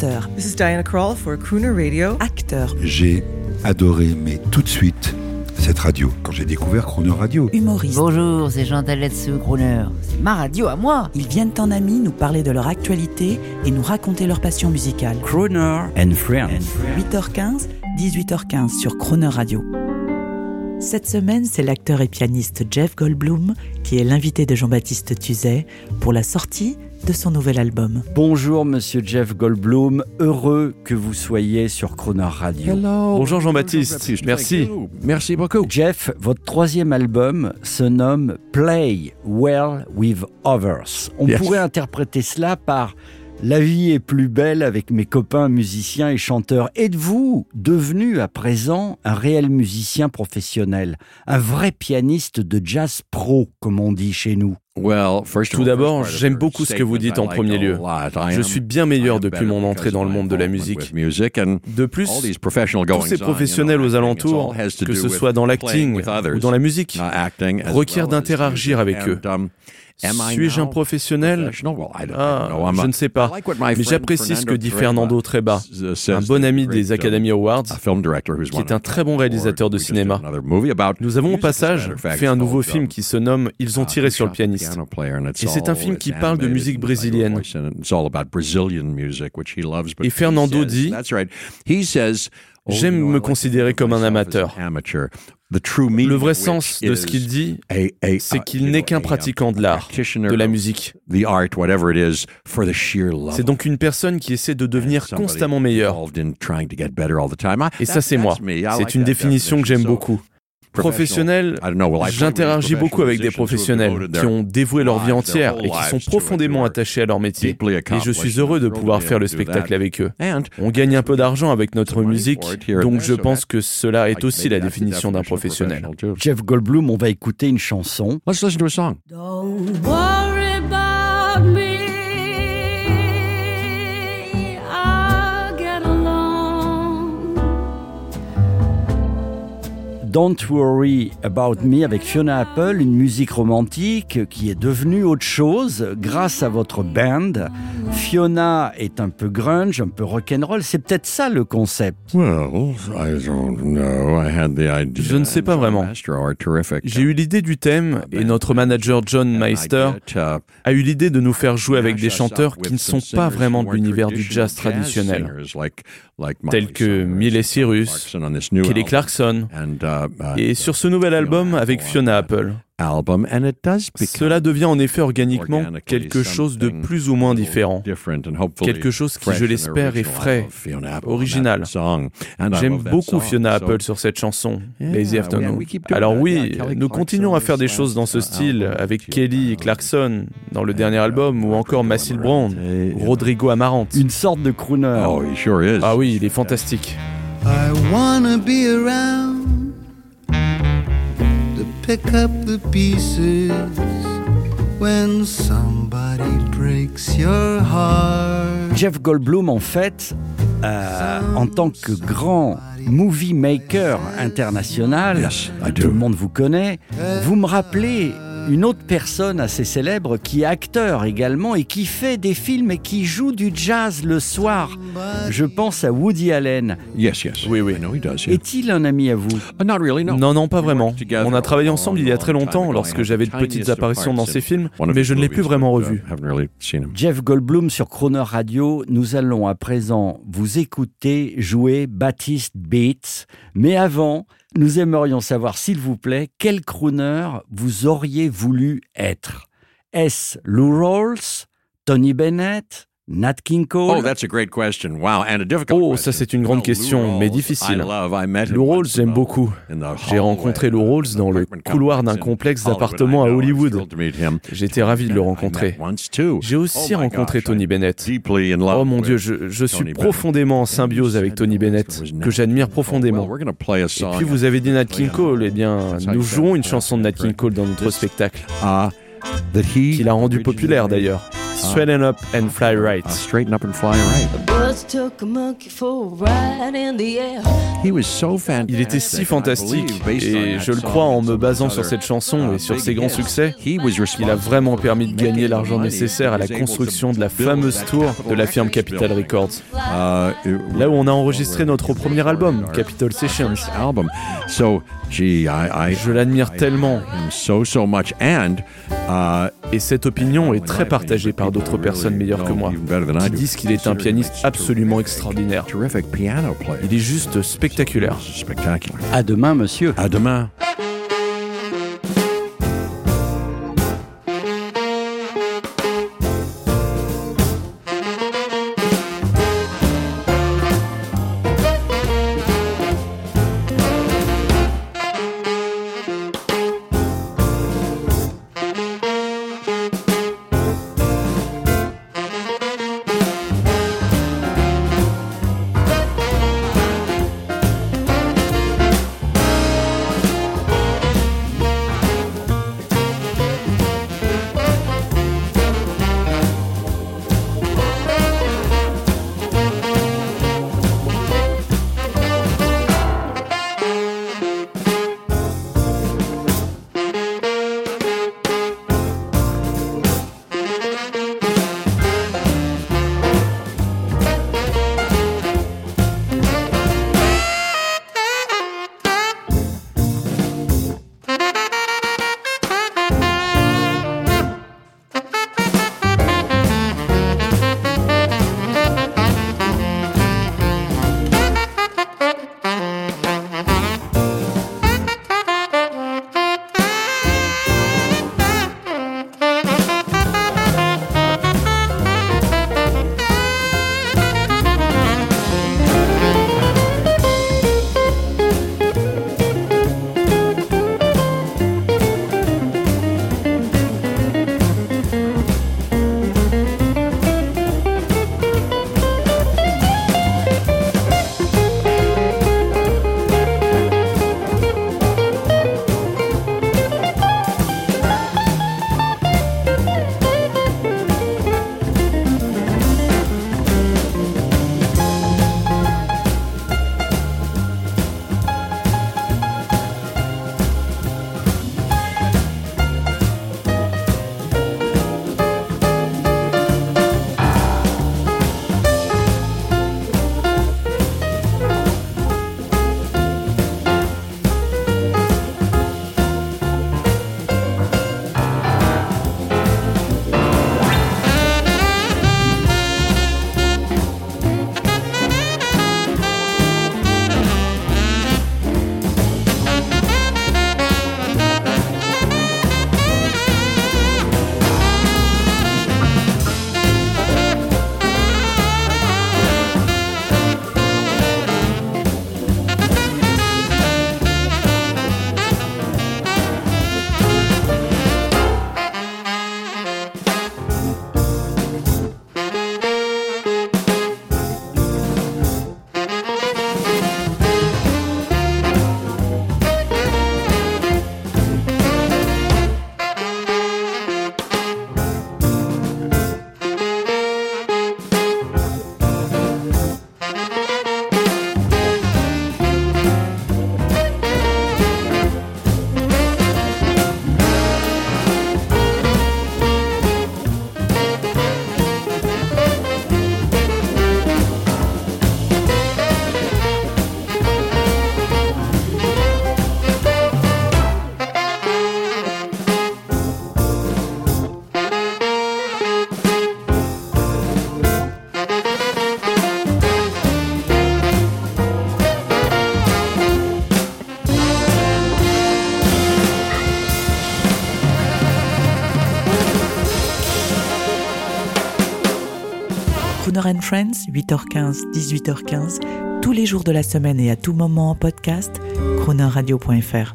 chanteur, This is Diana Krall for Crooner Radio. acteur, J'ai adoré, mais tout de suite, cette radio. Quand j'ai découvert Chrono Radio, humoriste. Bonjour, c'est Jean Taletsu, Crooner. C'est ma radio à moi. Ils viennent en amis nous parler de leur actualité et nous raconter leur passion musicale. Crooner and Friends. 8h15, 18h15 sur Croner Radio. Cette semaine, c'est l'acteur et pianiste Jeff Goldblum qui est l'invité de Jean-Baptiste Tuzet pour la sortie de son nouvel album. Bonjour Monsieur Jeff Goldblum, heureux que vous soyez sur Croner Radio. Bonjour Jean-Baptiste, merci. Merci beaucoup. Jeff, votre troisième album se nomme Play Well with Others. On Yes. pourrait interpréter cela par La vie est plus belle avec mes copains musiciens et chanteurs. Êtes-vous devenu à présent un réel musicien professionnel, un vrai pianiste de jazz pro, comme on dit chez nous? Tout d'abord, j'aime beaucoup ce que vous dites en premier lieu. Je suis bien meilleur depuis mon entrée dans le monde de la musique. De plus, tous ces professionnels aux alentours, que ce soit dans l'acting ou dans la musique, requièrent d'interagir avec eux. Suis-je un professionnel? Ah, je ne sais pas. Mais j'apprécie ce que dit Fernando Treba, un bon ami des Academy Awards, qui est un très bon réalisateur de cinéma. Nous avons au passage fait un nouveau film qui se nomme Ils ont tiré sur le pianiste. Et c'est un film qui parle de musique brésilienne. Et Fernando dit J'aime me considérer comme un amateur. Le vrai sens de ce qu'il dit, c'est qu'il n'est qu'un pratiquant de l'art, de la musique. C'est donc une personne qui essaie de devenir constamment meilleur. Et ça, c'est moi. C'est une définition que j'aime beaucoup. Professionnel, j'interagis beaucoup avec des professionnels qui ont dévoué leur vie entière et qui sont profondément attachés à leur métier. Et je suis heureux de pouvoir faire le spectacle avec eux. On gagne un peu d'argent avec notre musique, donc je pense que cela est aussi la définition d'un professionnel. Jeff Goldblum, on va écouter une chanson. Let's listen to a song. Don't Worry About Me avec Fiona Apple, une musique romantique qui est devenue autre chose grâce à votre band. Fiona est un peu grunge, un peu rock'n'roll. C'est peut-être ça le concept. Je ne sais pas vraiment. J'ai eu l'idée du thème et notre manager John Meister a eu l'idée de nous faire jouer avec des chanteurs qui ne sont pas vraiment de l'univers du jazz traditionnel, tels que Miley Cyrus, Kelly Clarkson, et sur ce nouvel album avec Fiona Apple. Cela devient en effet organiquement quelque chose de plus ou moins différent. Quelque chose qui, je l'espère, est frais, original. J'aime beaucoup Fiona Apple sur cette chanson, Lazy Afternoon. Alors oui, nous continuons à faire des choses dans ce style avec Kelly Clarkson dans le dernier album ou encore Massil Brown, Rodrigo Amarante. Une sorte de crooner. Ah oui, il est fantastique. I wanna be around pick up the pieces when somebody breaks your heart. Jeff Goldblum, en fait, euh, en tant que grand movie maker international, tout le monde vous connaît, vous me rappelez une autre personne assez célèbre qui est acteur également et qui fait des films et qui joue du jazz le soir. Je pense à Woody Allen. Yes, yes. Oui, oui. Est-il un ami à vous? Uh, Not really, no. Non, non, pas vraiment. On a travaillé ensemble il y a très longtemps lorsque j'avais de petites apparitions dans ses films, mais je ne l'ai plus vraiment revu. Seen him. Jeff Goldblum sur Croner Radio, nous allons à présent vous écouter jouer Baptiste Beats. Mais avant, nous aimerions savoir, s'il vous plaît, quel crooner vous auriez voulu être. Est-ce Lou Rawls, Tony Bennett, Nat King Cole Oh, that's a great question. Wow, and a difficult Oh, ça c'est une grande question, mais difficile. Lou Rawls, j'aime beaucoup. J'ai rencontré Lou Rawls dans le couloir d'un complexe d'appartements à Hollywood. J'étais ravi de le rencontrer. J'ai aussi Oh rencontré Tony Bennett. Oh mon Dieu, je, je suis profondément en symbiose avec Tony Bennett, que j'admire profondément. Et puis vous avez dit Nat King Cole, eh bien, nous jouons une chanson de Nat King Cole dans notre spectacle, Uh, qu'il a rendu populaire d'ailleurs. Swellen Up and Fly Right. Uh, straighten up and fly right. Il était si fantastique. Et je le crois en me basant sur cette chanson et sur ses grands succès, il a vraiment permis de gagner l'argent nécessaire à la construction de la fameuse tour de la firme Capitol Records. Uh, Là où on a enregistré notre premier album, Capitol Sessions. album. So, gee, I, I Je l'admire tellement. so so much, and uh, et cette opinion est très partagée par d'autres personnes meilleures que moi qui disent qu'il est un pianiste absolument extraordinaire. terrific piano player. Il est juste spectaculaire. Spectacular. À demain, monsieur. À demain. Crooner and Friends, 8h15, 18h15, tous les jours de la semaine et à tout moment en podcast, croonerradio.fr.